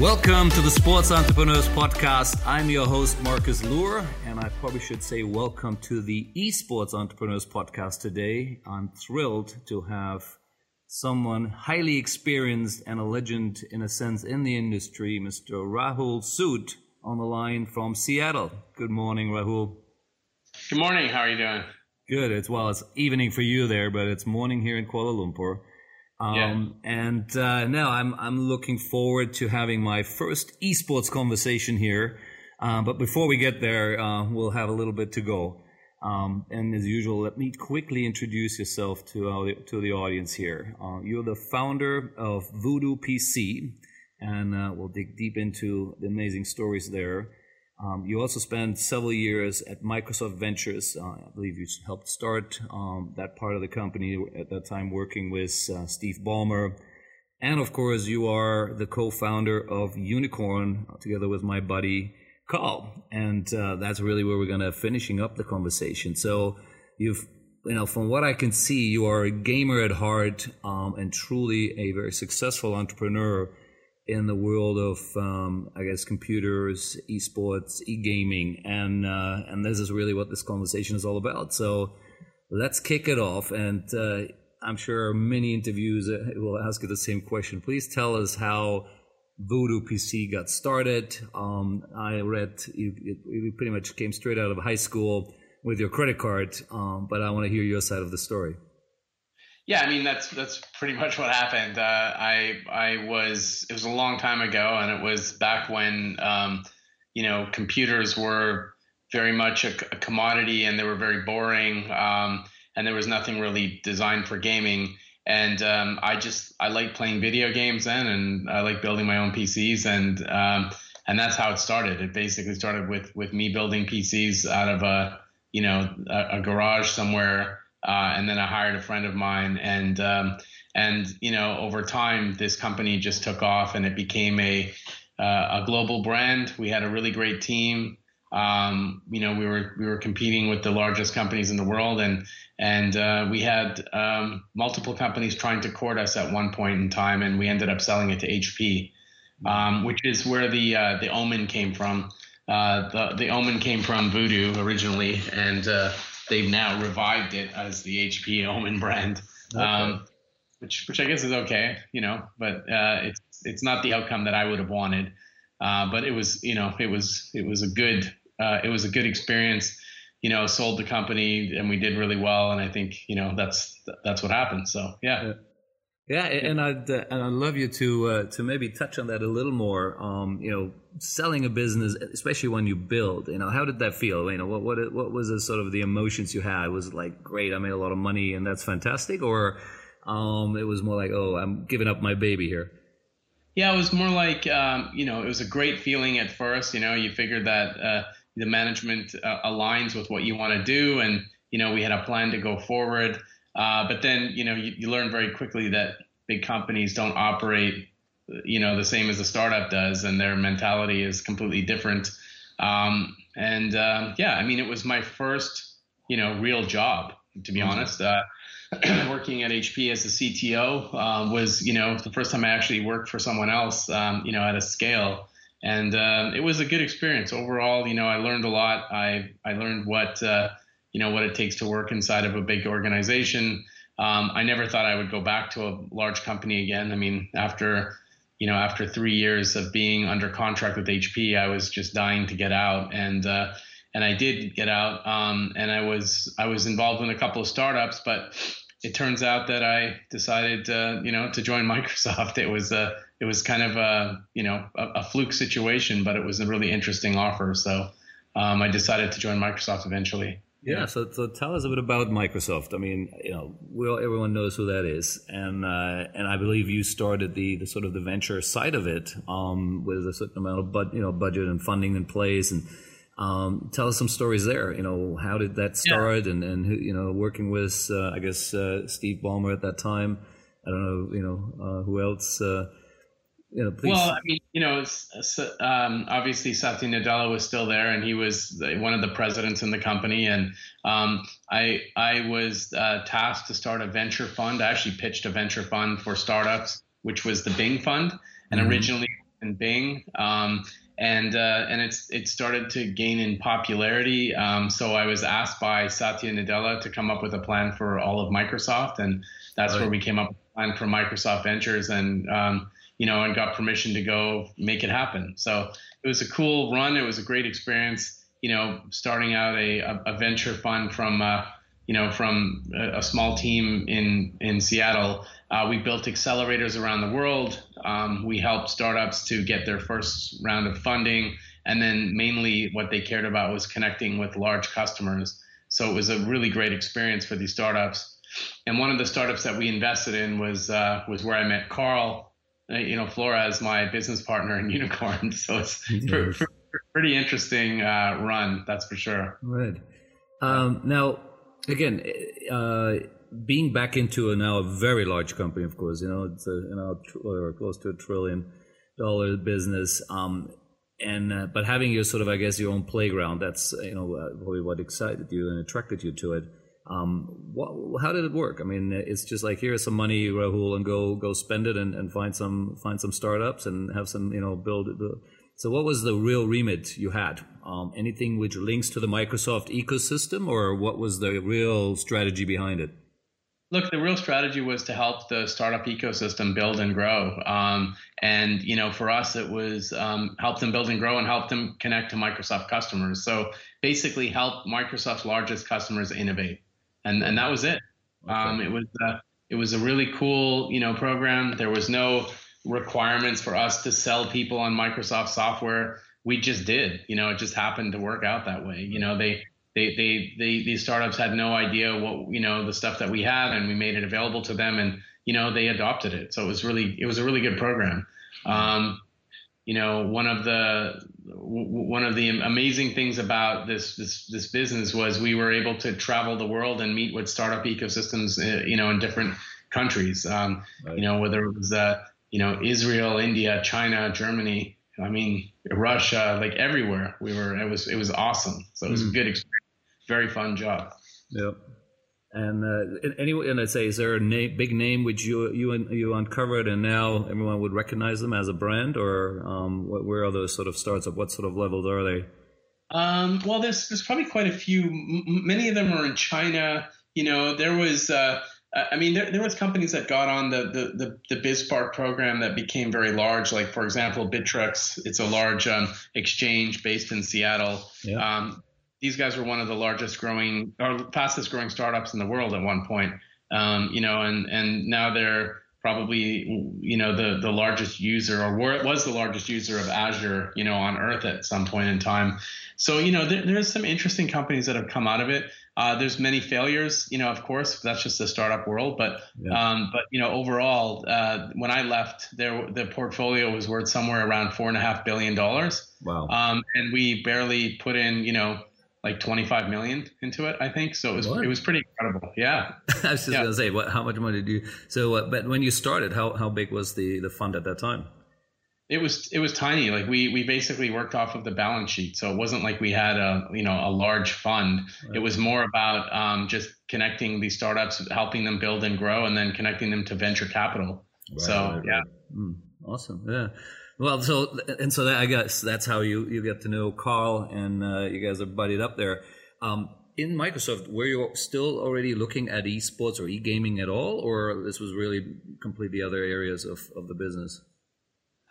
Welcome to the Sports Entrepreneurs Podcast. I'm your host, Marcus Luer, and I probably should say welcome to the Esports Entrepreneurs Podcast today. I'm thrilled to have someone highly experienced and a legend, in a sense, in the industry, Mr. Rahul Sood, on the line from Seattle. Good morning, Rahul. Good morning. How are you doing? Good. It's well, it's evening for you there, but it's morning here in Kuala Lumpur. Um, yeah. And uh, now I'm I'm looking forward to having my first esports conversation here. Uh, but before we get there, uh, we'll have a little bit to go. Um, and as usual, let me quickly introduce yourself to our, to the audience here. Uh, you're the founder of Voodoo PC, and uh, we'll dig deep into the amazing stories there. Um, you also spent several years at Microsoft Ventures. Uh, I believe you helped start um, that part of the company at that time, working with uh, Steve Ballmer. And of course, you are the co founder of Unikrn together with my buddy Karl. And uh, that's really where we're going to finishing up the conversation. So you've you know, from what I can see, you are a gamer at heart um, and truly a very successful entrepreneur in the world of, um, I guess, computers, esports, e-gaming, and uh, and this is really what this conversation is all about. So let's kick it off, and uh, I'm sure many interviews uh, will ask you the same question. Please tell us how Voodoo PC got started. Um, I read you, you, pretty much came straight out of high school with your credit card, um, but I want to hear your side of the story. Yeah, I mean that's that's pretty much what happened. Uh, I I was it was a long time ago, and it was back when um, you know computers were very much a, a, commodity, and they were very boring, um, and there was nothing really designed for gaming. And um, I just I like playing video games then, and I like building my own PCs, and um, and that's how it started. It basically started with with me building PCs out of a you know a, a garage somewhere uh, and then I hired a friend of mine, and um, and you know over time this company just took off, and it became a uh, a global brand. We had a really great team. Um, you know, we were we were competing with the largest companies in the world, and and uh, we had um, multiple companies trying to court us at one point in time, and we ended up selling it to HP, um, which is where the uh, the Omen came from. Uh, the the Omen came from Voodoo originally, and uh, they've now revived it as the HP Omen brand, okay. um, which which I guess is okay, you know, but uh, it's it's not the outcome that I would have wanted. Uh, but it was, you know, it was it was a good uh, it was a good experience. You know, sold the company and we did really well, and I think you know that's that's what happened. So yeah. yeah. Yeah, and I'd uh, and I'd love you to uh, to maybe touch on that a little more. Um, you know, selling a business, especially when you build. You know, how did that feel? You know, what what what was the sort of the emotions you had? Was it like great? I made a lot of money, and that's fantastic, or um, it was more like, oh, I'm giving up my baby here. Yeah, it was more like um, you know, it was a great feeling at first. You know, you figured that uh, the management uh, aligns with what you want to do, and you know, we had a plan to go forward. Uh, but then, you know, you, you learn very quickly that big companies don't operate, you know, the same as a startup does, and their mentality is completely different. Um, and uh, yeah, I mean, it was my first, you know, real job, to be mm-hmm. honest. Uh, working at HP as a CTO um, was, you know, the first time I actually worked for someone else, um, you know, at a scale. And uh, it was a good experience overall. You know, I learned a lot. I I learned what uh, you know what it takes to work inside of a big organization. Um, I never thought I would go back to a large company again. I mean, after you know after three years of being under contract with HP, I was just dying to get out, and uh, and I did get out. Um, and I was I was involved in a couple of startups, but it turns out that I decided uh, you know to join Microsoft. It was a it was kind of a you know a, a fluke situation, but it was a really interesting offer. So um, I decided to join Microsoft eventually. Yeah, so so tell us a bit about Microsoft. I mean, you know, we everyone knows who that is, and uh, and I believe you started the, the sort of the venture side of it um, with a certain amount of but you know budget and funding in place, and um, tell us some stories there. You know, how did that start, yeah. and and who, you know, working with uh, I guess uh, Steve Ballmer at that time. I don't know, you know, uh, who else uh, you know, please. Well, I mean, you know, um, obviously Satya Nadella was still there, and he was one of the presidents in the company. And um, I I was uh, tasked to start a venture fund. I actually pitched a venture fund for startups, which was the Bing Fund. And mm-hmm. originally and Bing. Um, and uh, and it's it started to gain in popularity. Um, so I was asked by Satya Nadella to come up with a plan for all of Microsoft, and that's right. where we came up with a plan for Microsoft Ventures, and um, you know, and got permission to go make it happen. So it was a cool run. It was a great experience. You know, starting out a, a, venture fund from uh, you know from a, a, small team in in Seattle. Uh, we built accelerators around the world. Um, we helped startups to get their first round of funding, and then mainly what they cared about was connecting with large customers. So it was a really great experience for these startups. And one of the startups that we invested in was uh, was where I met Karl, you know, Flores is my business partner in Unikrn, So it's yes. pretty interesting uh, run, that's for sure. Right. Um, now, again, uh, being back into a now a very large company, of course, you know, it's a, you know, or close to a trillion dollar business. Um, and uh, but having your sort of, I guess, your own playground, that's you know uh, probably what excited you and attracted you to it. Um, what, how did it work? I mean, it's just like here's some money, Rahul, and go go spend it and, and find some find some startups and have some you know build it. So, what was the real remit you had? Um, anything which links to the Microsoft ecosystem, or what was the real strategy behind it? Look, the real strategy was to help the startup ecosystem build and grow. Um, and you know, for us, it was um, help them build and grow and help them connect to Microsoft customers. So basically, help Microsoft's largest customers innovate and and that was it. Okay. Um, it was uh, it was a really cool you know program. There was no requirements for us to sell people on Microsoft software. We just did. You know, it just happened to work out that way. You know, they they, they, they, these startups had no idea what, you know, the stuff that we had and we made it available to them and, you know, they adopted it. So it was really, it was a really good program. Um, you know, one of the one of the amazing things about this this this business was we were able to travel the world and meet with startup ecosystems, uh, you know, in different countries. Um, right. You know, whether it was uh, you know Israel, India, China, Germany. I mean, Russia, like everywhere. We were. It was it was awesome. So it was mm. a good experience. Very fun job. Yep. And uh, anyway, and I'd say, is there a name, big name which you you you uncovered, and now everyone would recognize them as a brand, or um, what, where are those sort of starts? At what sort of levels are they? Um, well, there's there's probably quite a few. M- many of them are in China. You know, there was. Uh, I mean, there, there was companies that got on the, the, the, the BizSpark program that became very large. Like, for example, Bittrex, it's a large um, exchange based in Seattle. Yeah. Um, these guys were one of the largest growing or fastest growing startups in the world at one point. Um, you know, and and now they're probably you know the the largest user or were, was the largest user of Azure, you know, on Earth at some point in time. So you know, there, there's some interesting companies that have come out of it. Uh, there's many failures, you know, of course, that's just the startup world. But yeah. um, but you know, overall, uh, when I left, there the portfolio was worth somewhere around four and a half billion dollars. Wow. Um, and we barely put in, you know, like 25 million into it, I think. So it was what? it was pretty incredible. Yeah. I was just yeah. gonna say, what? How much money did you? So, uh, but when you started, how how big was the the fund at that time? It was it was tiny. Like we we basically worked off of the balance sheet, so it wasn't like we had a you know a large fund. Right. It was more about um, just connecting these startups, helping them build and grow, and then connecting them to venture capital. Right, so right, yeah. Mm, awesome. Yeah. Well, so and so that, I guess that's how you you get to know Karl, and uh, you guys are buddied up there. Um, in Microsoft, were you still already looking at esports or e-gaming at all, or this was really completely other areas of, of the business?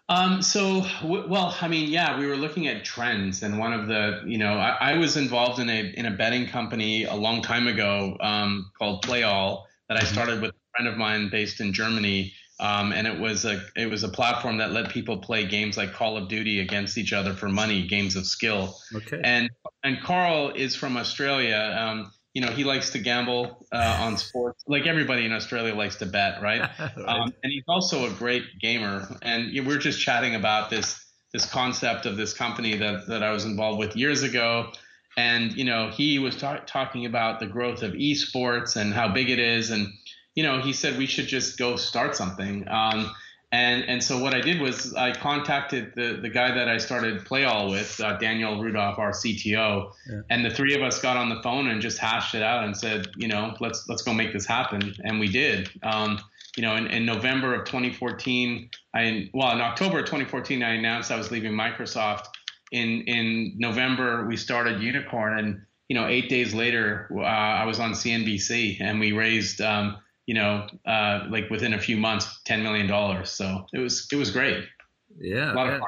Um, so, well, I mean, yeah, we were looking at trends, and one of the, you know, I, I was involved in a in a betting company a long time ago um, called PlayAll that I mm-hmm. started with a friend of mine based in Germany, um, and it was a it was a platform that let people play games like Call of Duty against each other for money, games of skill. Okay. And and Karl is from Australia. Um, you know, he likes to gamble uh, on sports, like everybody in Australia likes to bet, right? right. Um, and he's also a great gamer. And we we're just chatting about this this concept of this company that that I was involved with years ago. And you know, he was ta- talking about the growth of esports and how big it is, and you know, he said we should just go start something. Um, and and so what I did was I contacted the the guy that I started PlayAll with, uh, Daniel Rudolph, our CTO, yeah. and the three of us got on the phone and just hashed it out and said, you know, let's let's go make this happen, and we did. Um, you know, in, in November of 2014, I well in October of 2014 I announced I was leaving Microsoft. In in November we started Unikrn, and you know eight days later uh, I was on CNBC, and we raised um, you know uh, like within a few months ten million dollars. So it was it was great. Yeah.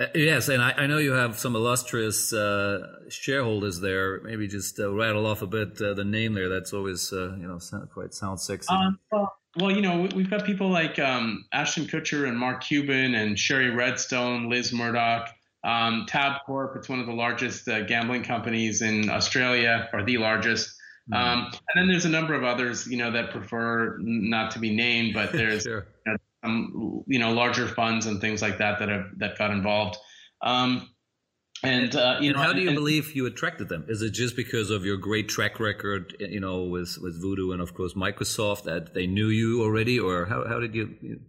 Uh, yes, and I, I, know you have some illustrious uh, shareholders there. Maybe just uh, rattle off a bit uh, the name there. That's always uh, you know sound, quite sounds sexy. Um, well, well, you know, we've got people like um, Ashton Kutcher and Mark Cuban and Shari Redstone, Liz Murdoch, um, Tabcorp. It's one of the largest uh, gambling companies in Australia, or the largest. Mm. Um, and then there's a number of others, you know, that prefer not to be named, but there's sure. you, know, some, you know, larger funds and things like that that have that got involved. Um, and, uh, you and know, how do you and, believe you attracted them? Is it just because of your great track record, you know, with with Voodoo and of course Microsoft that they knew you already, or how how did you?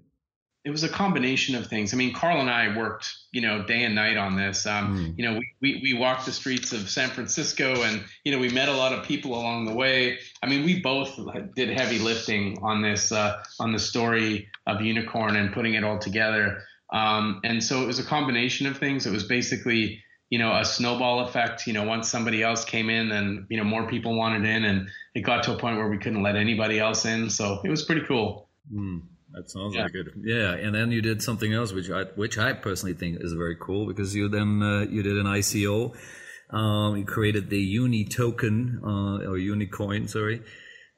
It was a combination of things. I mean, Karl and I worked, you know, day and night on this. Um, mm. You know, we, we we walked the streets of San Francisco, and you know, we met a lot of people along the way. I mean, we both did heavy lifting on this uh, on the story of Unikrn and putting it all together. Um, and so it was a combination of things. It was basically you know a snowball effect you know once somebody else came in then you know more people wanted in and it got to a point where we couldn't let anybody else in so it was pretty cool mm, that sounds yeah. like it yeah and then you did something else which i which i personally think is very cool because you then uh, you did an ico um, you created the uni token uh, or unicoin sorry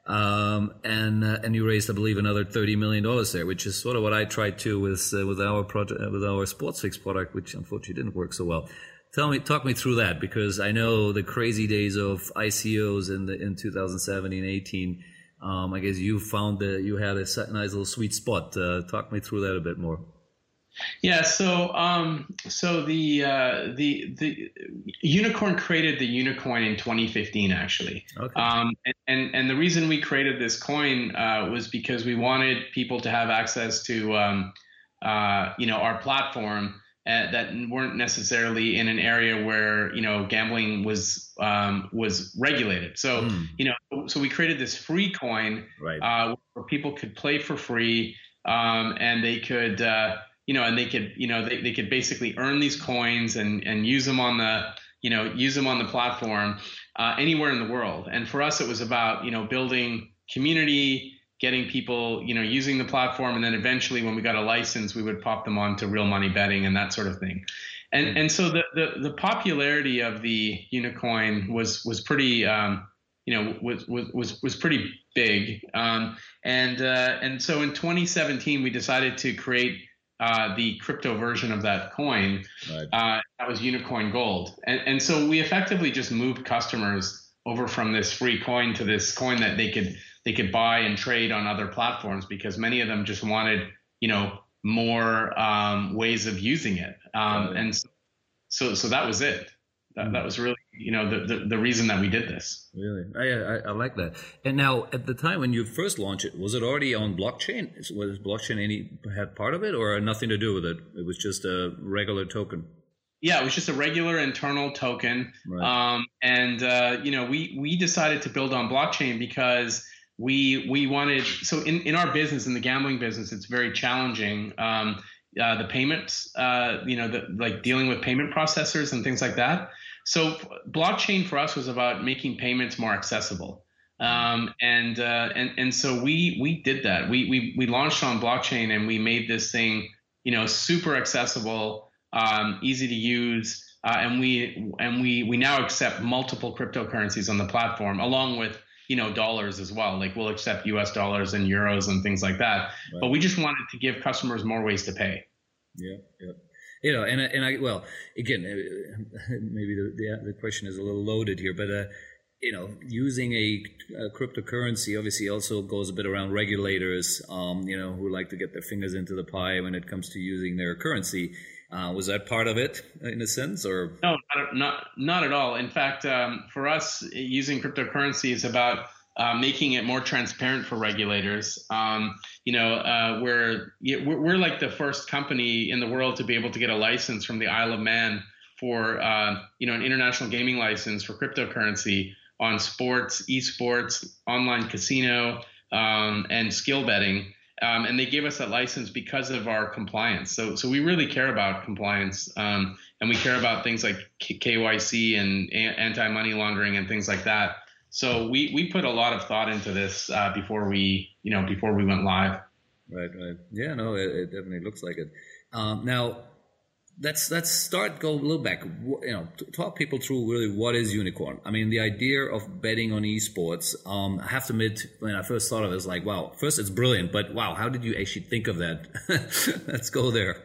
um, and uh, and you raised, I believe, another thirty million dollars there, which is sort of what I tried to with uh, with our project with our SportsFix product, which unfortunately didn't work so well. Tell me, talk me through that because I know the crazy days of ICOs in the in 2017, 18. Um, I guess you found that you had a nice little sweet spot. Uh, talk me through that a bit more. Yeah, so um, so the uh, the the Unikrn created the Unicoin in 2015 actually. Okay. Um, and, and, and the reason we created this coin uh, was because we wanted people to have access to um, uh, you know our platform uh, that weren't necessarily in an area where you know gambling was um, was regulated. So mm. you know, so we created this free coin right. uh, where people could play for free, um, and they could uh, you know, and they could you know they, they could basically earn these coins and and use them on the you know use them on the platform uh, anywhere in the world. And for us, it was about you know building community getting people, you know, using the platform, and then eventually, when we got a license, we would pop them on to real money betting and that sort of thing. And and so the the, the popularity of the Unicoin was was pretty, um, you know, was was was was pretty big. Um, and uh, and so in 2017, we decided to create uh, the crypto version of that coin. Right. Uh, that was Unicoin Gold, and and so we effectively just moved customers over from this free coin to this coin that they could they could buy and trade on other platforms because many of them just wanted, you know, more um, ways of using it. Um, and so, so, so that was it. That, that was really, you know, the, the, the reason that we did this. Really, I, I, I like that. And now, at the time when you first launched it, was it already on blockchain? Was blockchain any had part of it, or nothing to do with it? It was just a regular token. Yeah, it was just a regular internal token. Right. Um, and uh, you know, we we decided to build on blockchain because we we wanted so in, in our business in the gambling business it's very challenging um, uh, the payments uh, you know the, like dealing with payment processors and things like that. So blockchain for us was about making payments more accessible. Um, and uh, and and so we we did that. We we we launched on blockchain and we made this thing you know super accessible um, easy to use uh, and we and we we now accept multiple cryptocurrencies on the platform along with you know dollars as well like we'll accept us dollars and euros and things like that right. but we just wanted to give customers more ways to pay yeah yeah you know and, and i well again uh, maybe the, the, the question is a little loaded here but uh you know, using a, a, cryptocurrency obviously also goes a bit around regulators, um, you know, who like to get their fingers into the pie when it comes to using their currency. Uh, was that part of it in a sense, or no? Not not, not at all. In fact, um, for us, using cryptocurrency is about uh, making it more transparent for regulators. Um, you know, uh, we're, we're like the first company in the world to be able to get a license from the Isle of Man for uh, you know an international gaming license for cryptocurrency on sports, esports, online casino, um, and skill betting. Um, and they gave us that license because of our compliance. So, so we really care about compliance, um, and we care about things like KYC and anti-money laundering and things like that. So we we put a lot of thought into this uh, before we you know before we went live. Right, right. Yeah, no, it, it definitely looks like it. Um, now, let's let's start go a little back. You know, talk people through really what is Unikrn. I mean, the idea of betting on esports. Um, I have to admit, when I first thought of it, was like, wow. First, it's brilliant, but wow, how did you actually think of that? let's go there.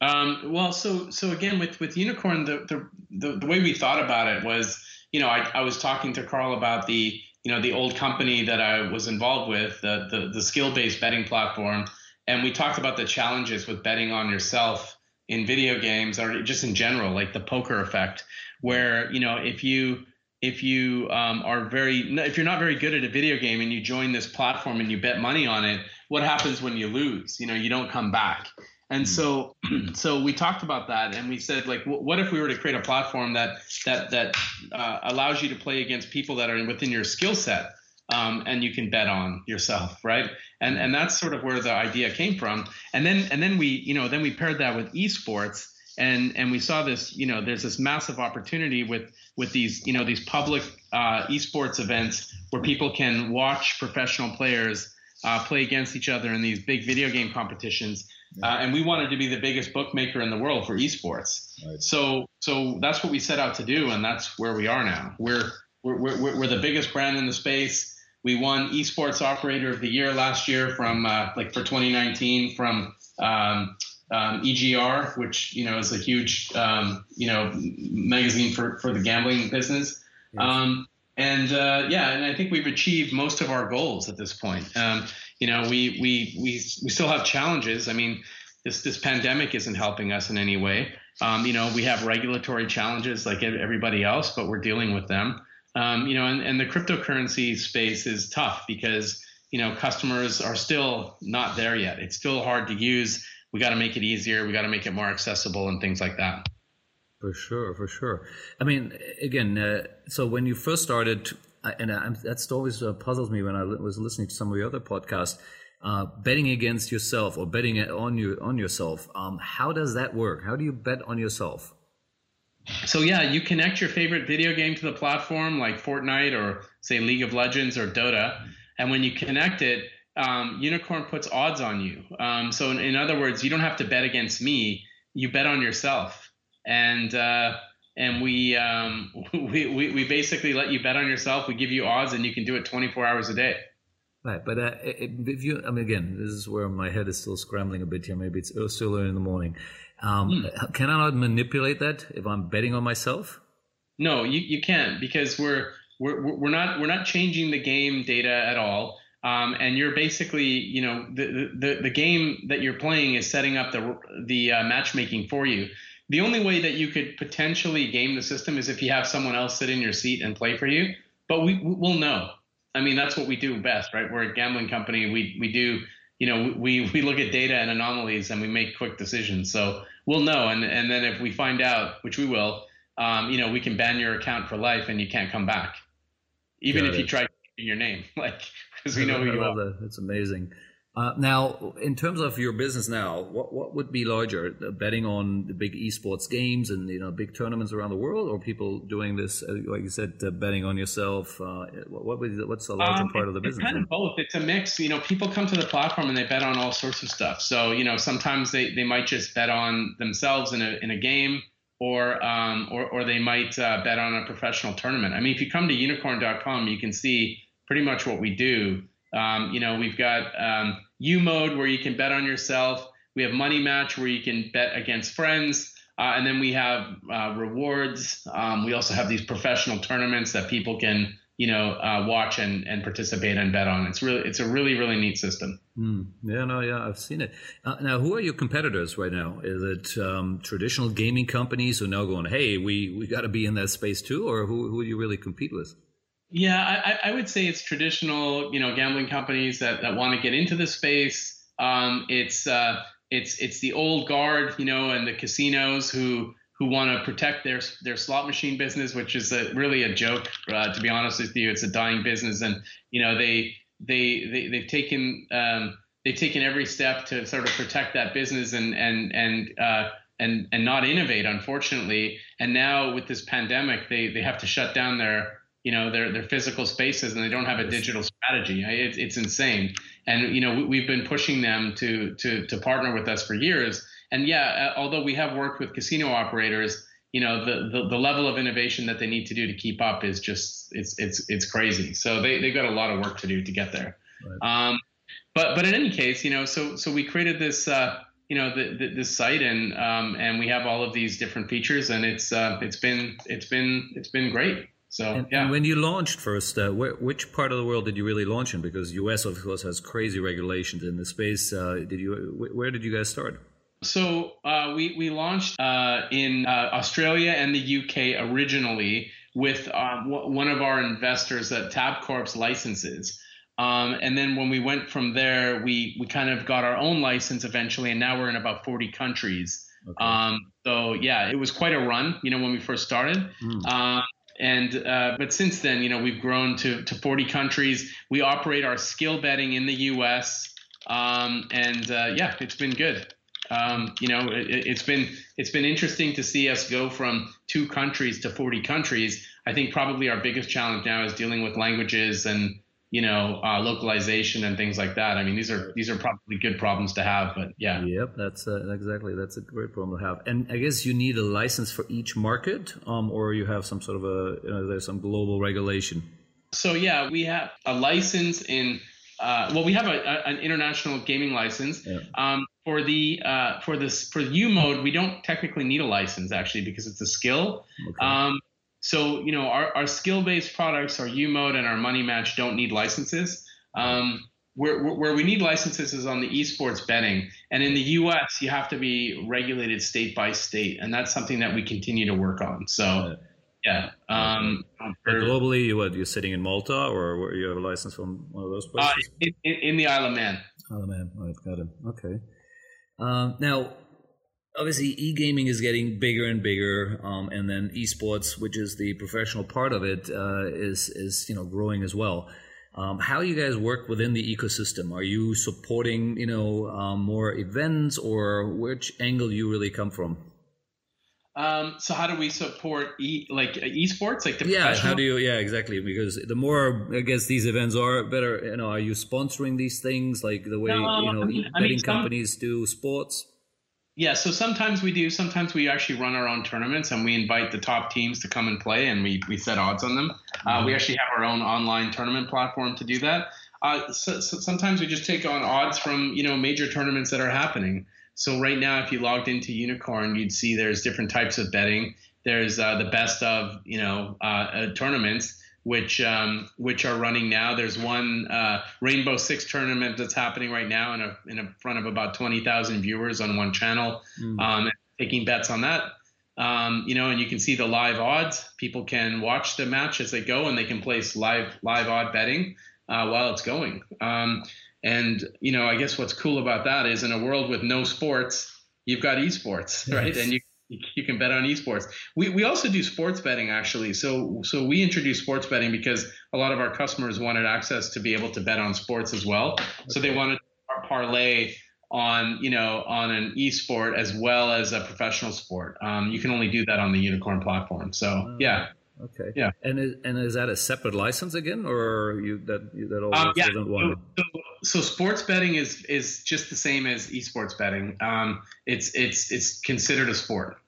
Um, well, so so again, with with Unikrn, the, the the the way we thought about it was, you know, I, I was talking to Karl about the you know the old company that I was involved with, the the, the skill based betting platform, and we talked about the challenges with betting on yourself in video games or just in general, like the poker effect, where you know if you if you um, are very if you're not very good at a video game and you join this platform and you bet money on it, what happens when you lose? You know, you don't come back. And so, so we talked about that, and we said, like, what if we were to create a platform that that that uh, allows you to play against people that are within your skill set, um, and you can bet on yourself, right? And and that's sort of where the idea came from. And then and then we, you know, then we paired that with esports, and and we saw this, you know, there's this massive opportunity with with these, you know, these public uh, esports events where people can watch professional players uh, play against each other in these big video game competitions uh, and we wanted to be the biggest bookmaker in the world for esports. Right. So, so that's what we set out to do, and that's where we are now. We're we're, we're, we're the biggest brand in the space. We won Esports Operator of the Year last year from uh, like for 2019 from um, um, EGR, which you know is a huge um, you know magazine for for the gambling business. Um, and uh, yeah, and I think we've achieved most of our goals at this point. Um, you know, we we we we still have challenges. I mean, this this pandemic isn't helping us in any way. Um, you know, we have regulatory challenges like everybody else, but we're dealing with them. Um, you know, and, and the cryptocurrency space is tough because you know customers are still not there yet. It's still hard to use. We got to make it easier. We got to make it more accessible and things like that. For sure, for sure. I mean, again, uh, so when you first started and I'm, that's always uh, puzzles me when I was listening to some of your other podcasts. Uh, betting against yourself or betting on you on yourself. Um, how does that work? How do you bet on yourself? So yeah, you connect your favorite video game to the platform, like Fortnite or say League of Legends or Dota, and when you connect it, um, Unikrn puts odds on you. Um, so in, in, other words, you don't have to bet against me; you bet on yourself, and uh, and we, um, we, we we basically let you bet on yourself. We give you odds, and you can do it 24 hours a day. Right, but uh, if you, I mean, again, this is where my head is still scrambling a bit here. Maybe it's still early in the morning. Um, mm. Can I not manipulate that if I'm betting on myself? No, you, you can't because we're we're we're not we're not changing the game data at all. Um, and you're basically, you know, the, the the game that you're playing is setting up the the uh, matchmaking for you. The only way that you could potentially game the system is if you have someone else sit in your seat and play for you. But we will know. I mean, that's what we do best, right? We're a gambling company. We we do, you know, we we look at data and anomalies and we make quick decisions. So we'll know. And and then if we find out, which we will, um, you know, we can ban your account for life and you can't come back, even Got if it. you try your name, like because we know who you are. That. That's amazing. Uh, now, in terms of your business now, what, what would be larger, betting on the big esports games and you know big tournaments around the world, or people doing this, uh, like you said, uh, betting on yourself? Uh, what would, what's the larger um, part of the business? It's kind of both. It's a mix. You know, people come to the platform and they bet on all sorts of stuff. So you know, sometimes they, they might just bet on themselves in a in a game, or um, or, or they might uh, bet on a professional tournament. I mean, if you come to unikrn.com, you can see pretty much what we do. Um, you know, we've got um, UMode where you can bet on yourself. We have money match where you can bet against friends. Uh, and then we have uh, rewards. Um, we also have these professional tournaments that people can, you know, uh, watch and, and participate and bet on. It's really, it's a really, really neat system. Mm. Yeah, no, yeah, I've seen it. Uh, now, who are your competitors right now? Is it um, traditional gaming companies who are now going, hey, we we got to be in that space too, or who who do you really compete with? Yeah, I, I, would say it's traditional, you know, gambling companies that, that want to get into the space. Um, it's uh, it's it's the old guard, you know, and the casinos who who want to protect their their slot machine business, which is a, really a joke. Uh, to be honest with you, it's a dying business, and you know they they, they they've taken um, they've taken every step to sort of protect that business and and and uh, and and not innovate, unfortunately. And now with this pandemic, they they have to shut down their you know their their physical spaces and they don't have a digital strategy. It's it's insane. And you know we've been pushing them to to to partner with us for years. And yeah, uh, although we have worked with casino operators, you know the, the, the level of innovation that they need to do to keep up is just it's it's it's crazy. So they they've got a lot of work to do to get there. Right. Um, but but in any case, you know, so so we created this. Uh, you know the, the, this site and um, and we have all of these different features and it's uh, it's been it's been it's been great so and, yeah. And when you launched first, uh, which part of the world did you really launch in? Because US, of course, has crazy regulations in the space. Uh, did you? Where did you guys start? So uh, we we launched uh, in uh, Australia and the UK originally with um, one of our investors at Tabcorp's licenses. Um, and then when we went from there, we we kind of got our own license eventually, and now we're in about 40 countries. Okay. Um, so yeah, it was quite a run, you know, when we first started. Mm. And uh, but since then, you know, we've grown to to 40 countries. We operate our skill betting in the U.S. Um, and uh, yeah, it's been good. Um, you know, it, has been it's been interesting to see us go from two countries to 40 countries. I think probably our biggest challenge now is dealing with languages and you know, uh, localization and things like that. I mean, these are these are probably good problems to have, but yeah. Yep, that's uh, exactly that's a great problem to have. And I guess you need a license for each market, um, or you have some sort of a you know, there's some global regulation. So yeah, we have a license in. Uh, well, we have a, a, an international gaming license. Yeah. Um, for the uh, for this for UMode, we don't technically need a license actually because it's a skill. Okay. Um, so, you know, our, our skill based products, our UMode and our money match don't need licenses. Um, where, where we need licenses is on the esports betting. And in the US, you have to be regulated state by state. And that's something that we continue to work on. So, yeah. Um, for, globally, you what? You're sitting in Malta, or you have a license from one of those places? Uh, in, in, the Isle of Man. Isle of Man. I've got it. Okay. Um, now, obviously e-gaming is getting bigger and bigger um, and then esports which is the professional part of it, uh, is is you know growing as well. Um, how you guys work within the ecosystem are you supporting you know um, more events or which angle you really come from? Um, so how do we support e like esports like the yeah how do you yeah exactly because the more I guess these events are better you know are you sponsoring these things like the way no, you know I mean, betting I mean, companies do sports yeah, so sometimes we do. Sometimes we actually run our own tournaments and we invite the top teams to come and play and we, we set odds on them. Mm-hmm. Uh, we mm-hmm. actually have our own online tournament platform to do that. Uh, so, so sometimes we just take on odds from you know major tournaments that are happening. So right now, if you logged into Unikrn, you'd see there's different types of betting. There's uh, the best of you know uh, uh, tournaments which um, which are running now. There's one uh, Rainbow Six tournament that's happening right now in a in a front of about twenty thousand viewers on one channel, mm. um, taking bets on that. Um, you know, and you can see the live odds. People can watch the match as they go, and they can place live live odd betting uh, while it's going. Um, and you know, I guess what's cool about that is in a world with no sports, you've got esports, yes. right? And you you can bet on esports. We, we also do sports betting actually. So so we introduced sports betting because a lot of our customers wanted access to be able to bet on sports as well. So they wanted to parlay on you know on an esport as well as a professional sport. Um, you can only do that on the Unikrn platform. So uh, yeah. Okay. Yeah. And is, and is that a separate license again, or you that that all um, yeah. So, so, so, sports betting is is just the same as esports betting. Um, it's it's it's considered a sport.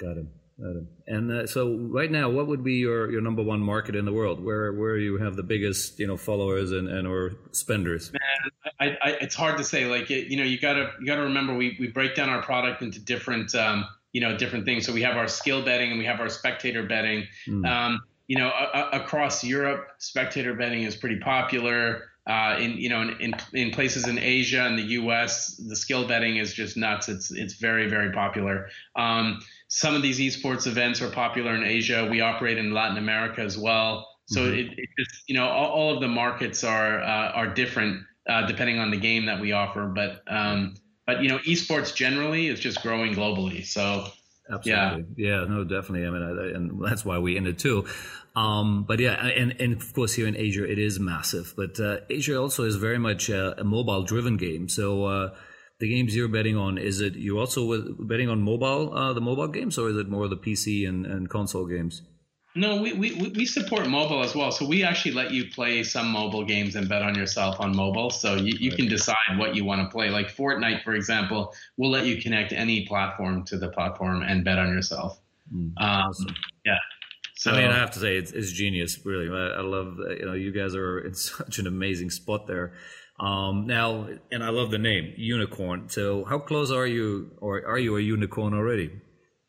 Got it. Got it. And uh, so, right now, what would be your, your number one market in the world? Where where you have the biggest you know followers and, and or spenders? Man, I, I, it's hard to say. Like it, you know, you gotta you gotta remember we we break down our product into different um, you know different things. So we have our skill betting and we have our spectator betting. Mm. Um, you know, a, a, across Europe, spectator betting is pretty popular. Uh, in you know in, in, in places in Asia and the U.S., the skill betting is just nuts. It's it's very very popular. Um, some of these esports events are popular in Asia. We operate in Latin America as well. So mm-hmm. it, it, just you know all, all, of the markets are uh, are different uh, depending on the game that we offer. But um, but you know esports generally is just growing globally. So Absolutely. Yeah. yeah. no, definitely. I mean, I, and that's why we ended too. Um, but yeah, and, and of course here in Asia it is massive, but uh, Asia also is very much a, a mobile driven game. So uh, the games you're betting on, is it you also with, betting on mobile, uh, the mobile games, or is it more the PC and, and console games? No, we, we, we support mobile as well. So we actually let you play some mobile games and bet on yourself on mobile. So you, you can decide what you want to play. Like Fortnite, for example, we'll let you connect any platform to the platform and bet on yourself. Mm, um, awesome. Yeah. So, I mean, I have to say, it's, it's genius, really. I, I love, you know, you guys are in such an amazing spot there. Um, now, and I love the name, Unikrn. So how close are you, or are you a unicorn already?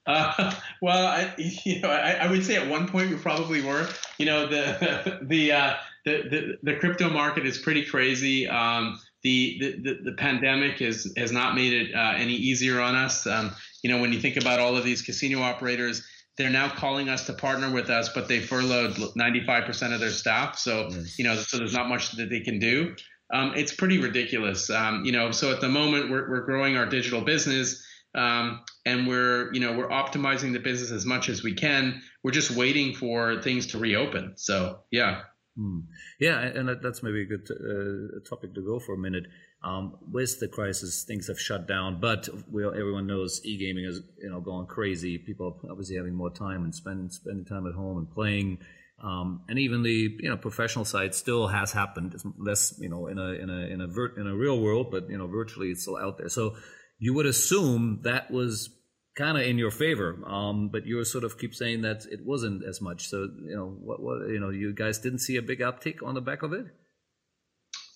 Uh, well, I, you know, I, I, would say at one point we probably were. You know, the the uh, the, the, the crypto market is pretty crazy. Um, the, the, the pandemic has has not made it uh, any easier on us. Um, you know, when you think about all of these casino operators, they're now calling us to partner with us, but they furloughed 95% of their staff. So yes. you know, so there's not much that they can do. Um, it's pretty ridiculous. Um, you know, so at the moment we're we're growing our digital business um, and we're you know we're optimizing the business as much as we can. We're just waiting for things to reopen. So yeah. Hmm. Yeah, and that's maybe a good uh, topic to go for a minute. Um, with the crisis, things have shut down, but we, everyone knows e-gaming is you know going crazy. People obviously having more time and spending spending time at home and playing. Um, and even the you know professional side still has happened. It's less you know in a in a in a vir- in a real world, but you know virtually it's still out there. So you would assume that was kind of in your favor. Um, but you sort of keep saying that it wasn't as much. So you know what, what you know you guys didn't see a big uptick on the back of it.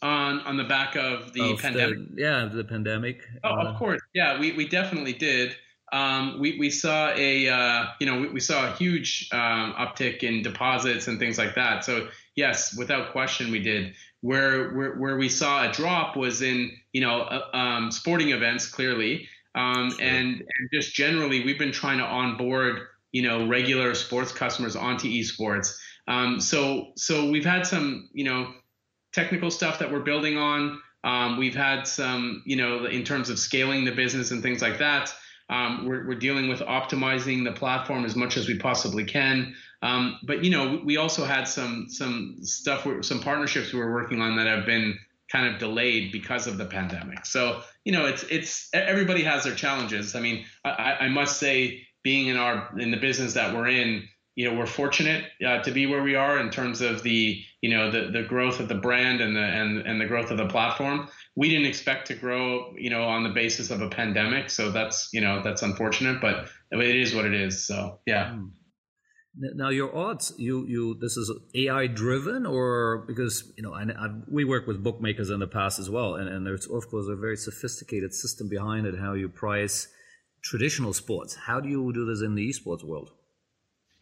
On on the back of the of pandemic. The, yeah, the pandemic. Oh, uh, of course. Yeah, we we definitely did. Um, we, we saw a uh, you know we, we, saw a huge um, uptick in deposits and things like that. So yes, without question, we did. Where where, where we saw a drop was in you know uh, um, sporting events clearly, um, sure. and and just generally we've been trying to onboard you know regular sports customers onto esports. Um, so so we've had some you know technical stuff that we're building on. Um, we've had some you know in terms of scaling the business and things like that. Um, we're, we're, dealing with optimizing the platform as much as we possibly can. Um, but you know, we also had some some stuff, some partnerships we were working on that have been kind of delayed because of the pandemic. So you know, it's it's everybody has their challenges. I mean, I, I must say, being in our in the business that we're in, you know, we're fortunate uh, to be where we are in terms of the you know the the growth of the brand and the and and the growth of the platform we didn't expect to grow, you know, on the basis of a pandemic. So that's, you know, that's unfortunate, but it is what it is. So yeah. Hmm. Now your odds, you you this is AI driven, or because you know, I, I, we work with bookmakers in the past as well, and, and there's of course a very sophisticated system behind it, how you price traditional sports. How do you do this in the esports world?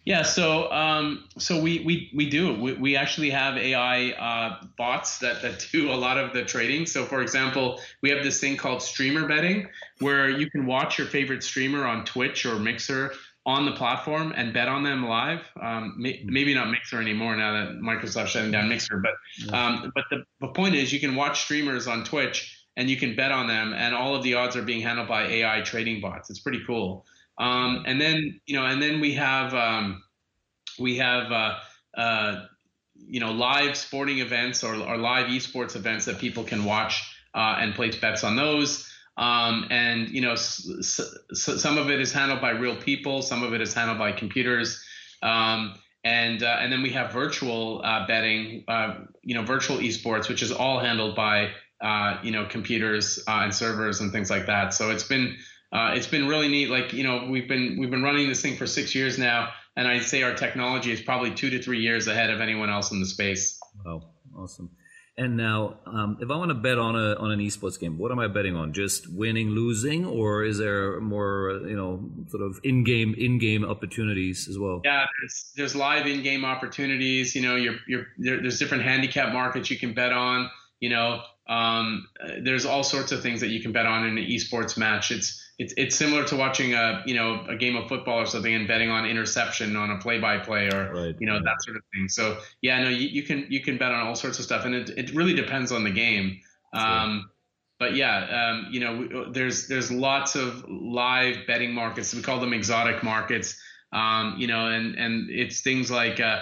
Yeah, so um, so we, we we do we, we actually have AI uh, bots that that do a lot of the trading. So for example, we have this thing called streamer betting, where you can watch your favorite streamer on Twitch or Mixer on the platform and bet on them live. Um, may, maybe not Mixer anymore now that Microsoft's shutting down Mixer, but um, but the, the point is you can watch streamers on Twitch and you can bet on them, and all of the odds are being handled by AI trading bots. It's pretty cool. Um, and then you know, and then we have um, we have uh, uh, you know live sporting events or, or, live esports events that people can watch uh, and place bets on those. Um, and you know, s- s- some of it is handled by real people, some of it is handled by computers. Um, and uh, and then we have virtual uh, betting, uh, you know, virtual esports, which is all handled by you know computers and servers and things like that. So it's been uh, it's been really neat. Like you know, we've been we've been running this thing for six years now, and I'd say our technology is probably two to three years ahead of anyone else in the space. Wow, awesome! And now, um, if I want to bet on a on an esports game, what am I betting on? Just winning, losing, or is there more you know sort of in game in game opportunities as well? Yeah, there's there's live in game opportunities. You know, you're, you're there, there's different handicap markets you can bet on. You know, um, there's all sorts of things that you can bet on in an esports match. It's it's it's similar to watching a you know a game of football or something and betting on interception on a play-by-play or right. you know that sort of thing. So yeah, no, you, you, can you can bet on all sorts of stuff, and it it really depends on the game. Um, but yeah, um, you know, there's there's lots of live betting markets. We call them exotic markets. Um, you know, and and it's things like uh,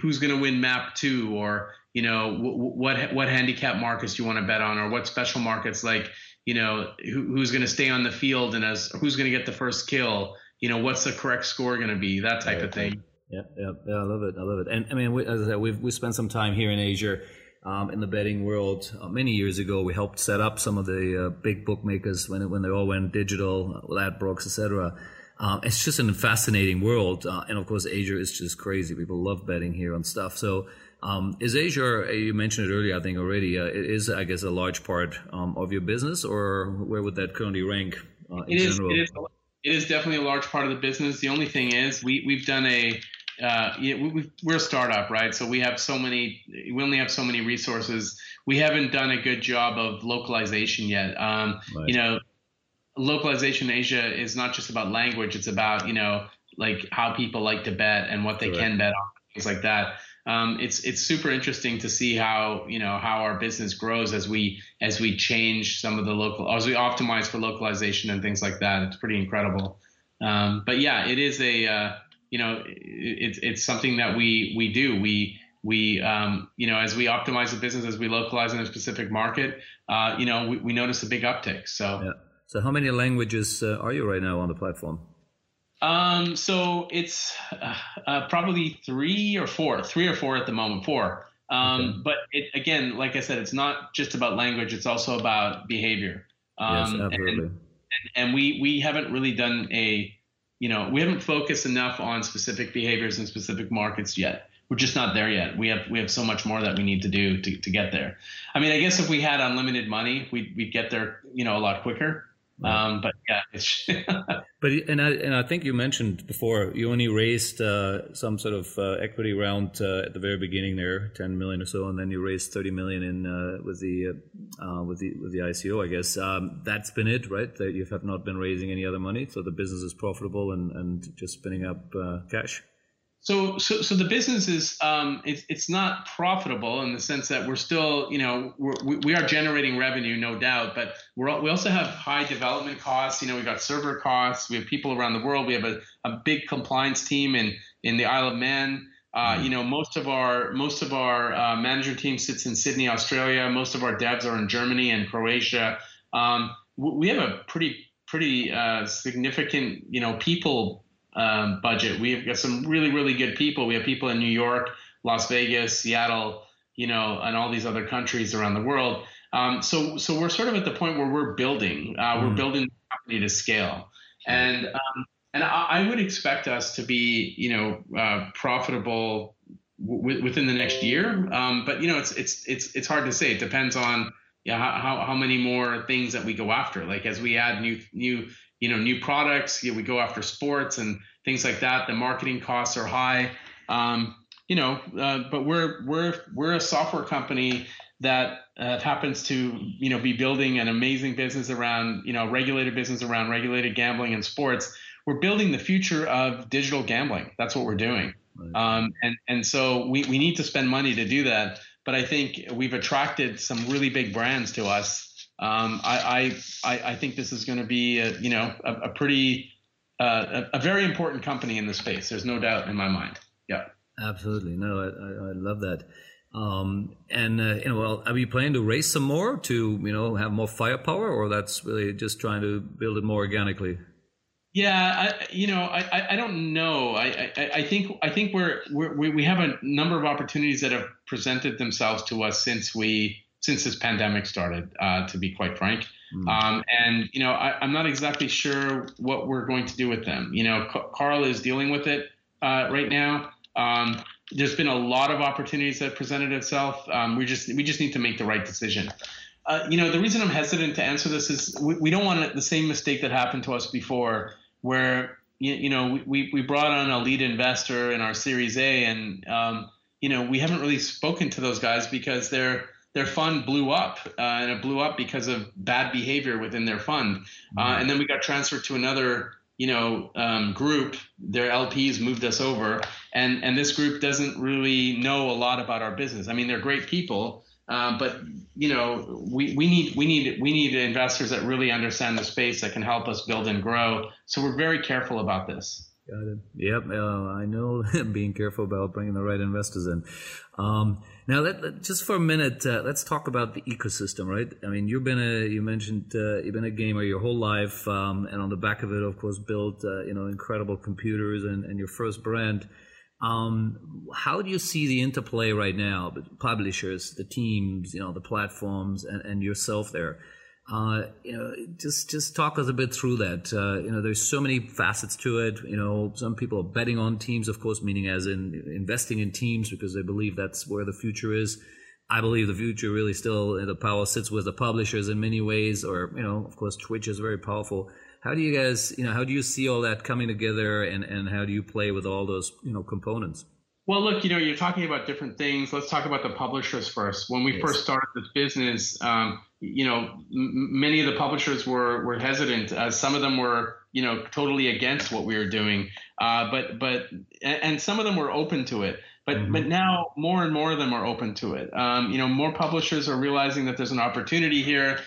who's going to win map two, or you know, what what handicap markets you want to bet on, or what special markets like you know who, who's going to stay on the field and as who's going to get the first kill. You know, what's the correct score going to be? That type of thing. Yeah, yeah, yeah. I love it. I love it. And I mean, we, as I said, we've we spent some time here in Asia. Um, in the betting world uh, many years ago. We helped set up some of the uh, big bookmakers when it, when they all went digital, uh, Ladbrokes, etc. Um, it's just a fascinating world, uh, and of course, Asia is just crazy. People love betting here on stuff. So, um, is Asia? Uh, you mentioned it earlier, I think already. Uh, it is, I guess, a large part um, of your business, or where would that currently rank? it is. General? It is. It is definitely a large part of the business. The only thing is, we we've done a uh, yeah, we, are a startup, right? So we have so many, we only have so many resources. We haven't done a good job of localization yet. Um, right. You know, localization in Asia is not just about language; it's about you know, like how people like to bet and what they Correct. can bet on, things like that. Um, it's it's super interesting to see how you know how our business grows as we as we change some of the local as we optimize for localization and things like that. It's pretty incredible. Um, but yeah, it is a uh, you know, it's it's something that we we do. We we um, you know as we optimize the business as we localize in a specific market, uh, you know, we, we notice a big uptick. So. Yeah. So how many languages uh, are you right now on the platform? Um, so it's uh, uh probably three or four, three or four at the moment, four. Um, okay. But it, again, like I said, it's not just about language; it's also about behavior. Um, yes, absolutely. And, and, and we we haven't really done a you know, we haven't focused enough on specific behaviors in specific markets yet. We're just not there yet. We have we have so much more that we need to do to, to get there. I mean, I guess if we had unlimited money, we'd we'd get there, you know, a lot quicker. Um, but yeah, it's but and I and I think you mentioned before you only raised uh, some sort of uh, equity round uh, at the very beginning there, ten million or so, and then you raised thirty million in uh, with the uh, with the with the ICO. I guess um, that's been it, right? That you have not been raising any other money, so the business is profitable and and just spinning up uh, cash. So, so, so the business is um, it's it's not profitable in the sense that we're still, you know, we're, we, we are generating revenue, no doubt, but we're we also have high development costs. You know, we got server costs. We have people around the world. We have a, a big compliance team in in the Isle of Man. Uh, mm-hmm. you know, most of our most of our uh, manager team sits in Sydney, Australia. Most of our devs are in Germany and Croatia. Um, we have a pretty pretty uh, significant, you know, people um, budget. We've got some really, really good people. We have people in New York, Las Vegas, Seattle, you know, and all these other countries around the world. Um, so, so we're sort of at the point where we're building. Uh, mm. We're building the company to scale, and um, and I, I, would expect us to be, you know, uh, profitable w- within the next year. Um, but you know, it's it's it's it's hard to say. It depends on yeah, how, how many more things that we go after. Like as we add new new you know new products you know, we go after sports and things like that the marketing costs are high. Um, you know uh, but we're we're we're a software company that uh, happens to you know be building an amazing business around you know regulated business around regulated gambling and sports. We're building the future of digital gambling. That's what we're doing. Right. um, and and so we, we need to spend money to do that. But i think we've attracted some really big brands to us um, I, I, I think this is going to be a, you know a, a pretty uh, a, a, very important company in the space. There's no doubt in my mind. Yeah. Absolutely. No, I, I, I love that. Um, and uh, you know, well, are you planning to raise some more to you know have more firepower, or that's really just trying to build it more organically? Yeah, I, you know, I, I don't know. I, I, I think I think we're, we're we have a number of opportunities that have presented themselves to us since we since this pandemic started, uh, to be quite frank. Mm. Um, and you know, I, am not exactly sure what we're going to do with them. You know, C- Karl is dealing with it uh, right now. Um, there's been a lot of opportunities that presented itself. Um, we just we just need to make the right decision. Uh, you know, the reason I'm hesitant to answer this is we, we don't want the same mistake that happened to us before, where you, you know we, we brought on a lead investor in our Series A, and um, you know we haven't really spoken to those guys because they're their fund blew up, uh, and it blew up because of bad behavior within their fund. Uh, mm-hmm. and then we got transferred to another, you know, um, group. Their LPs moved us over, and and this group doesn't really know a lot about our business. I mean, they're great people, Uh, but you know, we, we need we need we need investors that really understand the space that can help us build and grow. So we're very careful about this. Got it. Yep, uh, I know. being careful about bringing the right investors in. Um, now, let, let, just for a minute, uh, let's talk about the ecosystem, right? I mean, you've been a you mentioned uh, you've been a gamer your whole life, um, and on the back of it, of course, built uh, you know incredible computers and, and your first brand. Um, how do you see the interplay right now, publishers, the teams, you know, the platforms, and, and yourself there? Uh, you know, just just talk us a bit through that. Uh, you know, there's so many facets to it. You know, some people are betting on teams, of course, meaning as in investing in teams because they believe that's where the future is. I believe the future really still the power sits with the publishers in many ways, or you know, of course, Twitch is very powerful. How do you guys, you know, how do you see all that coming together, and and how do you play with all those you know components? Well, look, you know, you're talking about different things. Let's talk about the publishers first. When we yes. first started this business, um, you know, m- many of the publishers were were hesitant. Uh, some of them were, you know, totally against what we were doing. Uh, but but and some of them were open to it. But mm-hmm. but now more and more of them are open to it. Um, you know, more publishers are realizing that there's an opportunity here.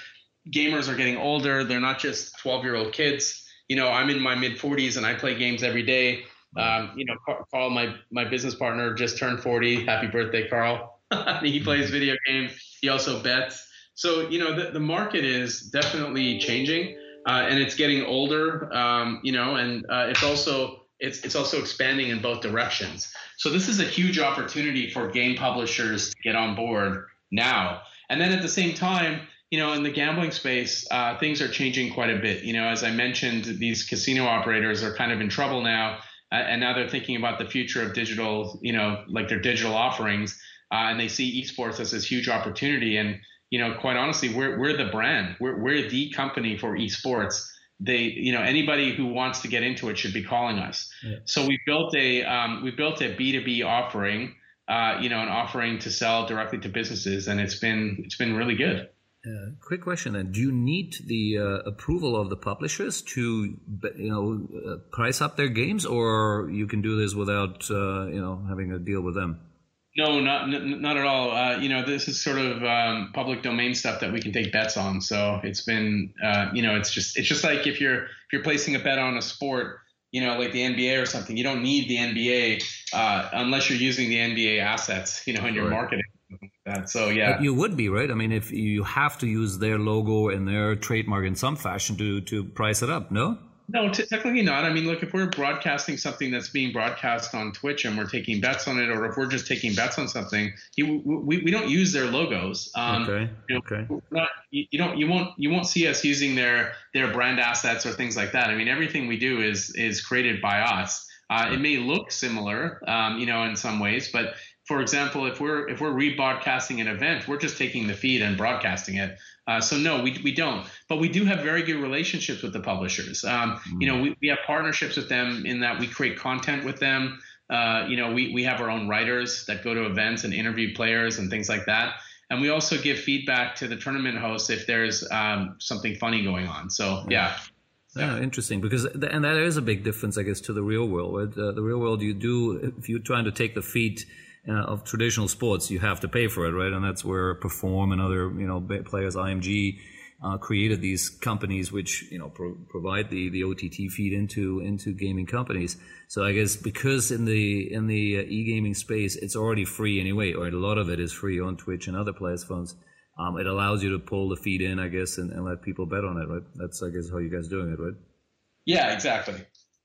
Gamers are getting older. They're not just 12 year old kids. You know, I'm in my mid 40s and I play games every day. Um, you know, Karl, my my business partner, just turned 40. Happy birthday, Karl! he plays video games. He also bets. So you know, the, the market is definitely changing, uh, and it's getting older. Um, you know, and uh, it's also it's it's also expanding in both directions. So this is a huge opportunity for game publishers to get on board now. And then at the same time, you know, in the gambling space, uh, things are changing quite a bit. You know, as I mentioned, these casino operators are kind of in trouble now uh, and now they're thinking about the future of digital, you know, like their digital offerings, uh, and they see esports as this huge opportunity. And you know, quite honestly, we're we're the brand, we're we're the company for esports. They, you know, anybody who wants to get into it should be calling us. Yeah. So we built a um, we built a B two B offering, uh, you know, an offering to sell directly to businesses, and it's been it's been really good. Uh, quick question then: Do you need the uh, approval of the publishers to, you know, uh, price up their games, or you can do this without, uh, you know, having a deal with them? No, not not at all. Uh, you know, this is sort of um, public domain stuff that we can take bets on. So it's been, uh, you know, it's just it's just like if you're if you're placing a bet on a sport, you know, like the NBA or something, you don't need the NBA unless you're using the NBA assets, you know, in your right. marketing that. So yeah, but you would be right. I mean, if you have to use their logo and their trademark in some fashion to to price it up, no? No, t- technically not. I mean, look, if we're broadcasting something that's being broadcast on Twitch and we're taking bets on it, or if we're just taking bets on something, you, we, we don't use their logos. Um, okay. You know, okay. Not, you, you, don't you won't you won't see us using their their brand assets or things like that. I mean, everything we do is is created by us. Uh, it may look similar, um, you know, in some ways, but for example, if we're if we're rebroadcasting an event, we're just taking the feed and broadcasting it. Uh, so no, we, we don't. But we do have very good relationships with the publishers. Um, mm-hmm. You know, we, we have partnerships with them in that we create content with them. Uh, you know, we, we have our own writers that go to events and interview players and things like that. And we also give feedback to the tournament hosts if there's um, something funny going on. So yeah. Yeah, interesting. Because and that is a big difference, I guess, to the real world. Right? Uh, the real world, you do if you're trying to take the feed uh, of traditional sports, you have to pay for it, right? And that's where Perform and other you know players, IMG, uh, created these companies which you know pro- provide the the OTT feed into into gaming companies. So I guess because in the in the uh, e gaming space, it's already free anyway, or a lot of it is free on Twitch and other platforms. Um, it allows you to pull the feed in, I guess, and, and, let people bet on it, right? That's I guess how you guys doing it, right? Yeah, exactly.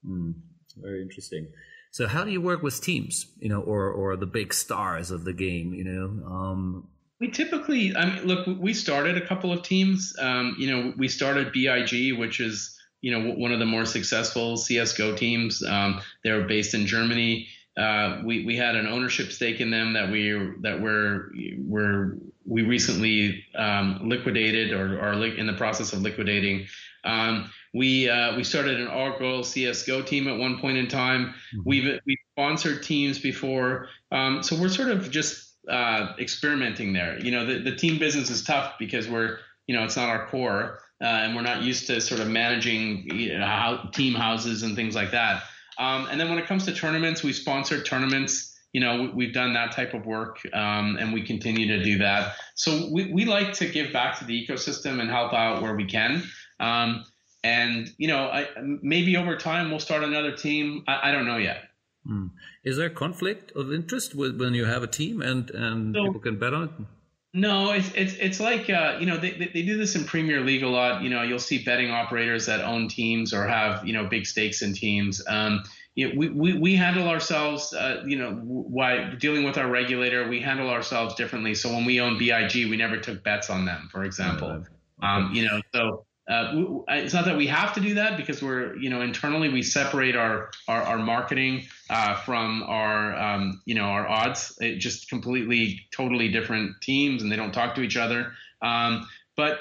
Mm, very interesting. So how do you work with teams, you know, or or the big stars of the game, you know? Um, we typically, I mean, look, we started a couple of teams. Um, you know, we started BIG, which is you know one of the more successful CS:GO teams. Um, they're based in Germany. Uh, we we had an ownership stake in them that we that we're we're we recently um, liquidated or are in the process of liquidating. Um, we uh, we started an all girls CS:GO team at one point in time. Mm-hmm. We've we've sponsored teams before, um, so we're sort of just uh, experimenting there. You know, the, the team business is tough because we're you know it's not our core, uh, and we're not used to sort of managing you know, team houses and things like that. Um, and then when it comes to tournaments, we sponsored tournaments you know, we've done that type of work, um, and we continue to do that. So we, we like to give back to the ecosystem and help out where we can. Um, and you know, I, maybe over time we'll start another team. I, I don't know yet. Mm. Is there conflict of interest with, when you have a team and and so, people can bet on it? No, it's it's it's like uh, you know they, they do this in Premier League a lot. You know, you'll see betting operators that own teams or have you know big stakes in teams. Um, you know, we, we, we handle ourselves, uh, you know, why dealing with our regulator, we handle ourselves differently. So when we own BIG, we never took bets on them, for example. Okay. Um, you know, so uh, it's not that we have to do that because we're, you know, internally we separate our our, our marketing uh, from our, um, you know, our odds. It just completely, totally different teams, and they don't talk to each other. Um, but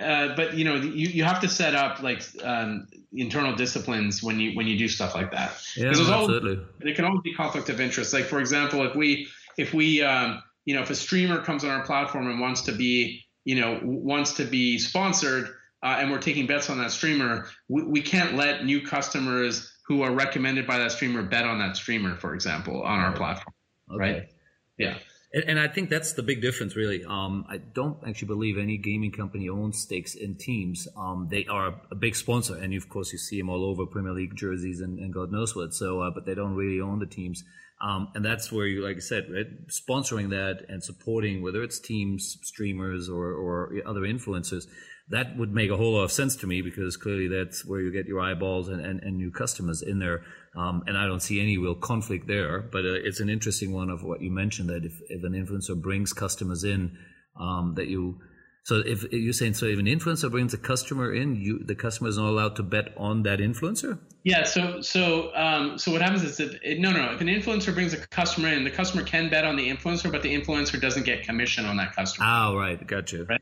uh, but you know you, you have to set up like um, internal disciplines when you when you do stuff like that. Yeah, absolutely. Always, there can always be conflict of interest. Like for example, if we if we um, you know if a streamer comes on our platform and wants to be you know wants to be sponsored uh, and we're taking bets on that streamer, we, we can't let new customers who are recommended by that streamer bet on that streamer, for example, on our platform. Okay. Right? Yeah. And, and, I think that's the big difference, really. Um, I don't actually believe any gaming company owns stakes in teams. Um, they are a big sponsor, and of course, you see them all over Premier League jerseys and, and God knows what. So, uh, but they don't really own the teams. Um, and that's where you, like I said, right, sponsoring that and supporting whether it's teams, streamers, or, or other influencers that would make a whole lot of sense to me because clearly that's where you get your eyeballs and, and, and new customers in there. Um, and I don't see any real conflict there. But uh, it's an interesting one of what you mentioned that if, if an influencer brings customers in, um, that you so if you're saying so if an influencer brings a customer in, you the customer is not allowed to bet on that influencer. Yeah. So so um, so what happens is that it, no no if an influencer brings a customer in, the customer can bet on the influencer, but the influencer doesn't get commission on that customer. Oh right, gotcha. Right.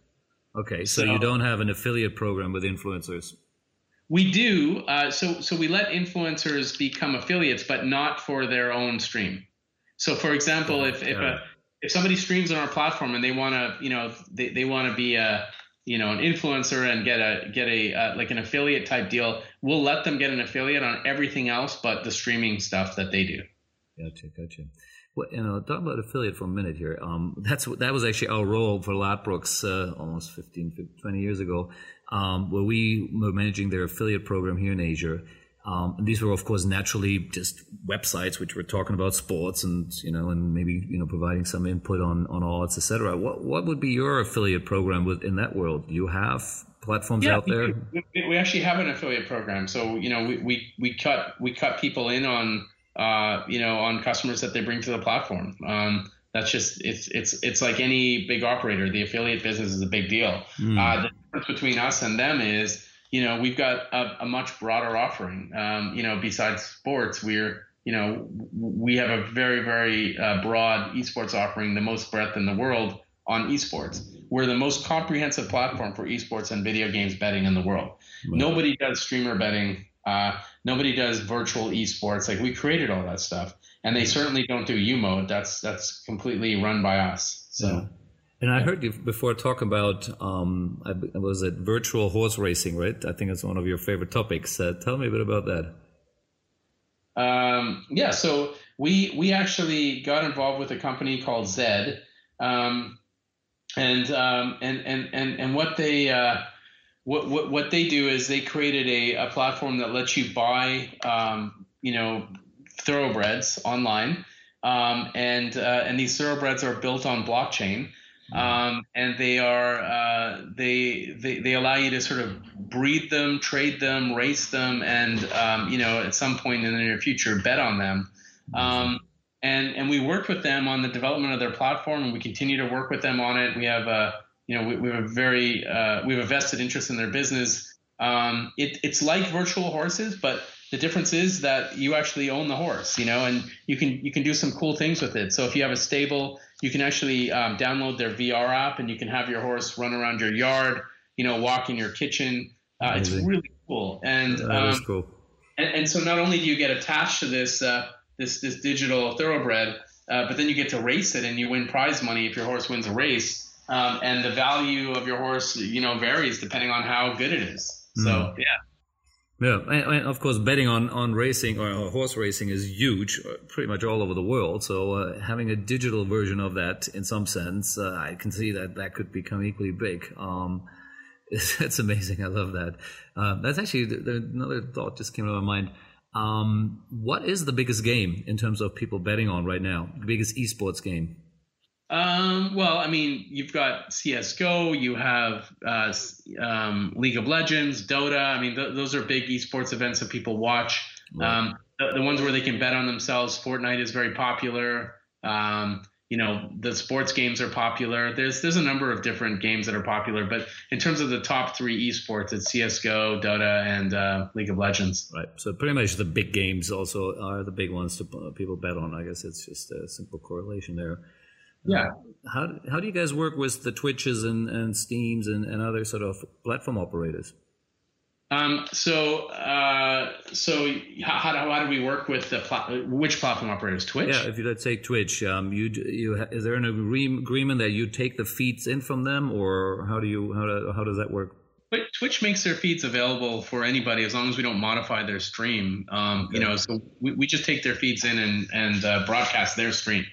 Okay, so, so, you don't have an affiliate program with influencers. We do. Uh, so so we let influencers become affiliates, but not for their own stream. So for example, if if a if somebody streams on our platform and they want to, you know, they, they want to be a you know an influencer and get a get a uh, like an affiliate type deal, we'll let them get an affiliate on everything else but the streaming stuff that they do. Gotcha, gotcha. Well, you know, talk about affiliate for a minute here. Um, that's that was actually our role for Ladbrokes uh, almost 15, 15, 20 years ago, um, where we were managing their affiliate program here in Asia. Um, and these were, of course, naturally just websites which were talking about sports and you know, and maybe you know, providing some input on on odds, etc. What what would be your affiliate program with in that world? Do you have platforms yeah, out there? We, we actually have an affiliate program. So you know, we, we we cut we cut people in on uh, you know, on customers that they bring to the platform. Um, that's just it's it's it's like any big operator. The affiliate business is a big deal. Mm. Uh, the difference between us and them is, you know, we've got a, a much broader offering. Um, you know, besides sports, we're you know we have a very very uh, broad esports offering, the most breadth in the world on esports. We're the most comprehensive platform for esports and video games betting in the world. Nobody does streamer betting uh, nobody does virtual esports. Like we created all that stuff, and they certainly don't do UMode. That's that's completely run by us. So. Yeah. And I heard you before talk about um, was it virtual horse racing, right? I think it's one of your favorite topics. Uh, tell me a bit about that. Um, yeah, so we we actually got involved with a company called Zed, um, and, um, and and and and what they uh, what, what, what they do is they created a, a platform that lets you buy, um, you know, thoroughbreds online. Um, and, uh, and these thoroughbreds are built on blockchain. Um, and they are uh, they, they they allow you to sort of breed them, trade them, race them, and um, you know at some point in the near future bet on them. Um, and and we worked with them on the development of their platform, and we continue to work with them on it. We have a you know, we, we have a very uh, we have a vested interest in their business. Um, it, it's like virtual horses, but the difference is that you actually own the horse, you know, and you can you can do some cool things with it. So if you have a stable, you can actually um, download their VR app, and you can have your horse run around your yard, you know, walk in your kitchen. Uh, it's really cool, and that um, is cool. And, and, so not only do you get attached to this uh, this this digital thoroughbred, uh, but then you get to race it, and you win prize money if your horse wins a race um, and the value of your horse, you know, varies depending on how good it is. So mm. yeah. Yeah, and of course, betting on, on racing or horse racing is huge, uh, pretty much all over the world. So uh, having a digital version of that, in some sense, uh, I can see that that could become equally big. Um, it's, amazing. I love that. Uh, that's actually the, the, another thought just came to my mind. Um, what is the biggest game in terms of people betting on right now? The biggest esports game? Um, well, I mean, you've got CS:GO, you have uh, um, League of Legends, Dota. I mean, th- those are big esports events that people watch. Right. Um, the, the, ones where they can bet on themselves. Fortnite is very popular. Um, you know, the sports games are popular. There's there's a number of different games that are popular, but in terms of the top three esports, it's CS:GO, Dota, and uh, League of Legends. Right. So pretty much the big games also are the big ones to uh, people bet on. I guess it's just a simple correlation there. Yeah. How, how do you guys work with the Twitches and, and Steams and, and other sort of platform operators? Um, so, uh, so how, how, how, do we work with the pla- which platform operators? Twitch. Yeah, if you let's say Twitch, um, you you is there an agreement that you take the feeds in from them, or how do you how do, how does that work? But Twitch makes their feeds available for anybody as long as we don't modify their stream. Um, okay. You know, so we, we just take their feeds in and and uh, broadcast their stream.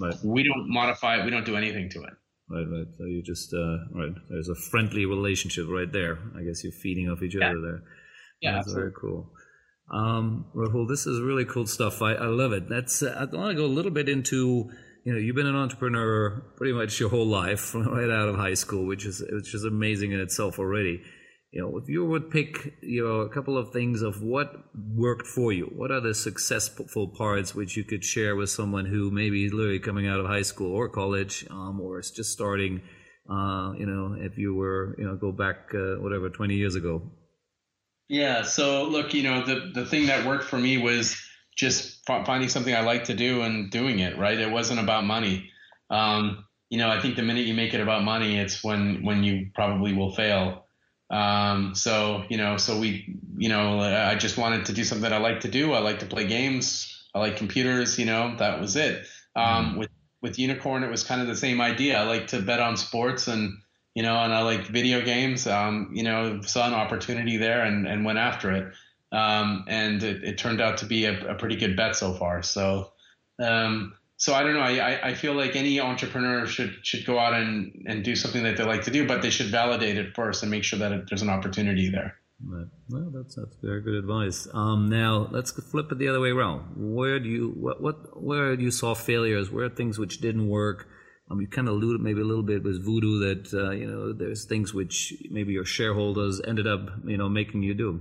Right. We don't modify it. We don't do anything to it. Right, right. So you just uh, right. There's a friendly relationship right there. I guess you're feeding off each yeah. other there. Yeah, that's absolutely. very cool. Um, Rahul, this is really cool stuff. I, I love it. That's uh, I want to go a little bit into you know you've been an entrepreneur pretty much your whole life right out of high school, which is which is amazing in itself already you know, if you would pick, you know, a couple of things of what worked for you, what are the successful parts which you could share with someone who maybe is literally coming out of high school or college, um, or is just starting, uh, you know, if you were, you know, go back, uh, whatever, 20 years ago? Yeah. So look, you know, the, the thing that worked for me was just finding something I like to do and doing it, right? It wasn't about money. Um, you know, I think the minute you make it about money, it's when, when you probably will fail. Um, so you know, so we, you know, I just wanted to do something that I like to do. I like to play games. I like computers. You know, that was it. Um, mm-hmm. With with Unikrn, it was kind of the same idea. I like to bet on sports and you know, and I like video games. Um, you know, saw an opportunity there and and went after it. Um, and it, it, turned out to be a, a, pretty good bet so far. So, um, so I don't know. I, I feel like any entrepreneur should should go out and, and do something that they like to do, but they should validate it first and make sure that it, there's an opportunity there. Right. Well, that's that's very good advice. Um, now let's flip it the other way around. Where do you what what where you saw failures? Where things which didn't work? Um, you kind of alluded maybe a little bit with Voodoo that uh, you know there's things which maybe your shareholders ended up you know making you do.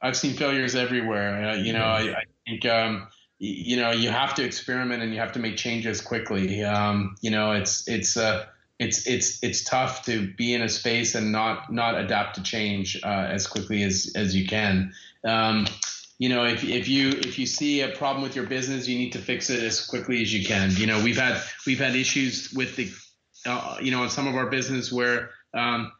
I've seen failures everywhere. Uh, you know, I, I think. Um, you know you have to experiment and you have to make changes quickly. Um, you know, it's it's uh, it's it's it's tough to be in a space and not not adapt to change uh, as quickly as as you can. Um, you know, if, if you if you see a problem with your business, you need to fix it as quickly as you can. You know, we've had we've had issues with the, uh, you know, in some of our business where um,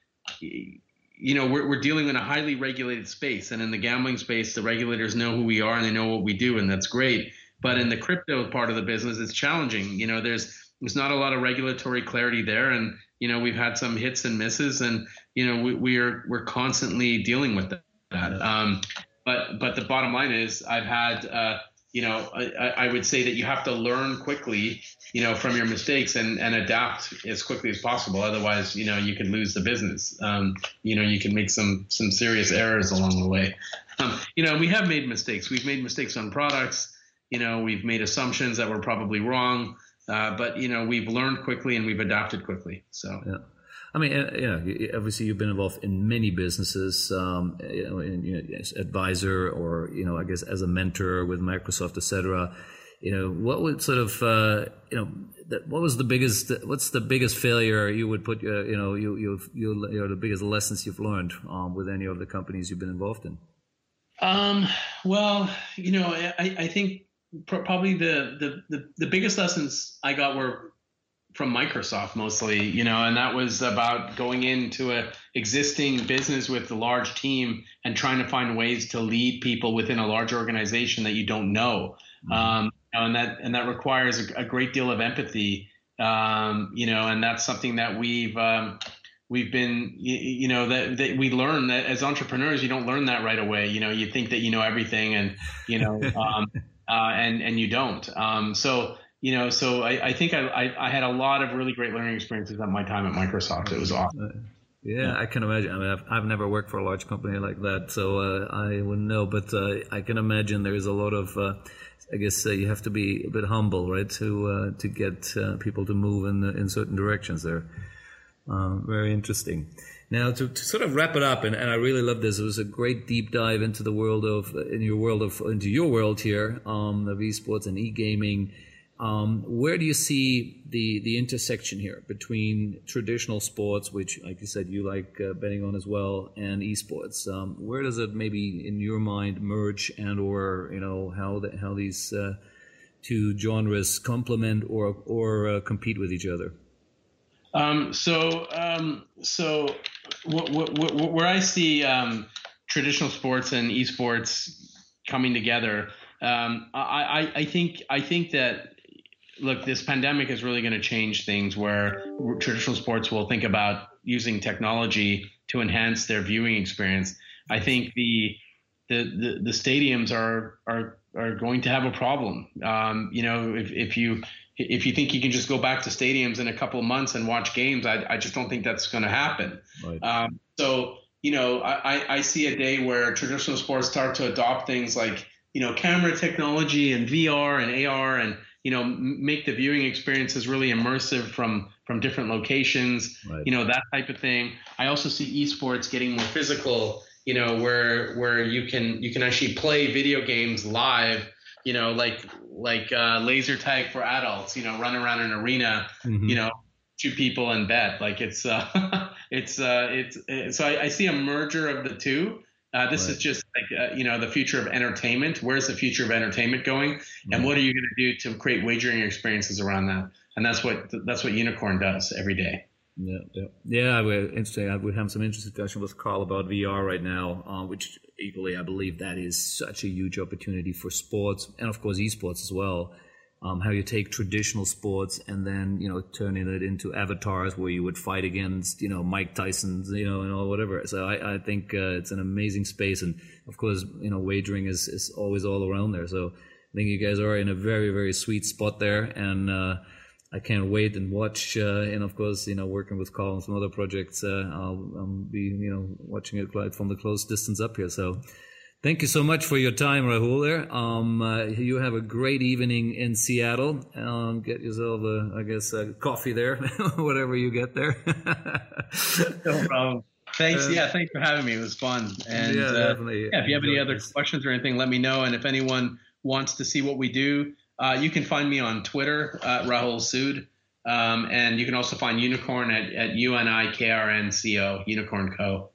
you know, we're, we're dealing in a highly regulated space. And in the gambling space, the regulators know who we are and they know what we do, and that's great. But in the crypto part of the business, it's challenging. You know, there's there's not a lot of regulatory clarity there, and you know, we've had some hits and misses, and you know, we, we are we're constantly dealing with that. Um, but but the bottom line is, I've had uh, you know, I, I would say that you have to learn quickly you know, from your mistakes and, and adapt as quickly as possible. Otherwise, you know, you can lose the business. Um, you know, you can make some some serious errors along the way. Um, you know, we have made mistakes. We've made mistakes on products. You know, we've made assumptions that were probably wrong. Uh, but you know, we've learned quickly and we've adapted quickly. So. Yeah. I mean, uh, you know, obviously you've been involved in many businesses, um, you know, as advisor or you know, I guess as a mentor with Microsoft, et cetera you know, what would sort of, uh, you know, what was the biggest, what's the biggest failure you would put, uh, you know, you, you, you, you know, the biggest lessons you've learned um, with any of the companies you've been involved in? Um, well, you know, I, I think probably the, the, the, the biggest lessons I got were from Microsoft mostly, you know, and that was about going into a existing business with a large team and trying to find ways to lead people within a large organization that you don't know. Mm-hmm. Um, and that and that requires a, a great deal of empathy. Um, you know, and that's something that we've um, we've been you, you know that, that we learn that as entrepreneurs you don't learn that right away you know you think that you know everything and you know um, uh, and and you don't um, so you know so I, I think I, I, I had a lot of really great learning experiences at my time at Microsoft it was awesome. Uh, yeah, I can imagine. I mean, I've, I've never worked for a large company like that, so uh, I wouldn't know. But uh, I can imagine there's a lot of uh, I guess uh, you have to be a bit humble, right, to uh, to get people to move in in certain directions. There, uh, very interesting. Now, to, to, sort of wrap it up, and, and I really love this. It was a great deep dive into the world of in your world of into your world here um, of esports and e gaming. Um, where do you see the the intersection here between traditional sports, which, like you said, you like uh, betting on as well, and esports? Um, where does it maybe, in your mind, merge, and or you know how the, how these uh, two genres complement or or uh, compete with each other? Um, so um, so where I see um, traditional sports and esports coming together, um, I, I think I think that look, this pandemic is really going to change things where traditional sports will think about using technology to enhance their viewing experience. I think the the, the, the stadiums are are are going to have a problem. Um, you know, if, if you if you think you can just go back to stadiums in a couple of months and watch games, I, I just don't think that's going to happen. Right. Um, so you know, I, I see a day where traditional sports start to adopt things like you know camera technology and VR and AR and you know make the viewing experiences really immersive from from different locations right. you know that type of thing i also see esports getting more physical you know where where you can you can actually play video games live you know like like uh, laser tag for adults you know run around an arena mm-hmm. you know two people in bed like it's uh it's uh it's so I, I see a merger of the two uh, this right. is just like uh, you know the future of entertainment. Where's the future of entertainment going, and what are you going to do to create wagering experiences around that? And that's what that's what Unikrn does every day. Yeah, yeah, yeah. We're interesting. We have some interesting discussion with Karl about VR right now, uh, which equally I believe that is such a huge opportunity for sports and of course esports as well um, how you take traditional sports and then you know turning it into avatars where you would fight against you know Mike Tyson's you know and all whatever. So I, I think uh, it's an amazing space, and of course you know wagering is is always all around there. So I think you guys are in a very very sweet spot there, and uh, I can't wait and watch. Uh, and of course you know working with Karl and some other projects, uh, I'll, I'll be you know watching it quite from the close distance up here. So. Thank you so much for your time, Rahul. There, um, uh, you have a great evening in Seattle. Um, get yourself, a, I guess, a coffee there, whatever you get there. no problem. Thanks. Uh, yeah, thanks for having me. It was fun. And yeah, uh, definitely. Yeah, if you have any other this. questions or anything, let me know. And if anyone wants to see what we do, uh, you can find me on Twitter, Rahul Sood. Um, and you can also find Unikrn at, at U-N-I-K-R-N-C-O, Unikrn Co.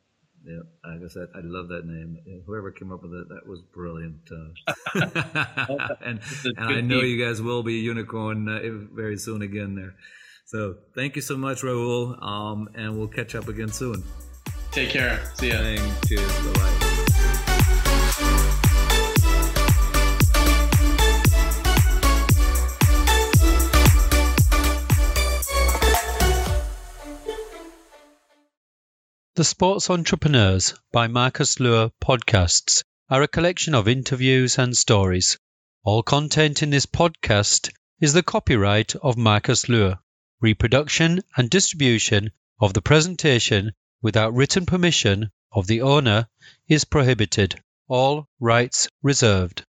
Yeah, like I said, I love that name. Whoever came up with it, that was brilliant. Uh, and, and I know you guys will be unicorn uh, very soon again there. So thank you so much, Rahul, um, and we'll catch up again soon. Take care. See ya. Thanks. Cheers. Bye bye. The Sports Entrepreneurs by Marcus Luer podcasts are a collection of interviews and stories. All content in this podcast is the copyright of Marcus Luer. Reproduction and distribution of the presentation without written permission of the owner is prohibited. All rights reserved.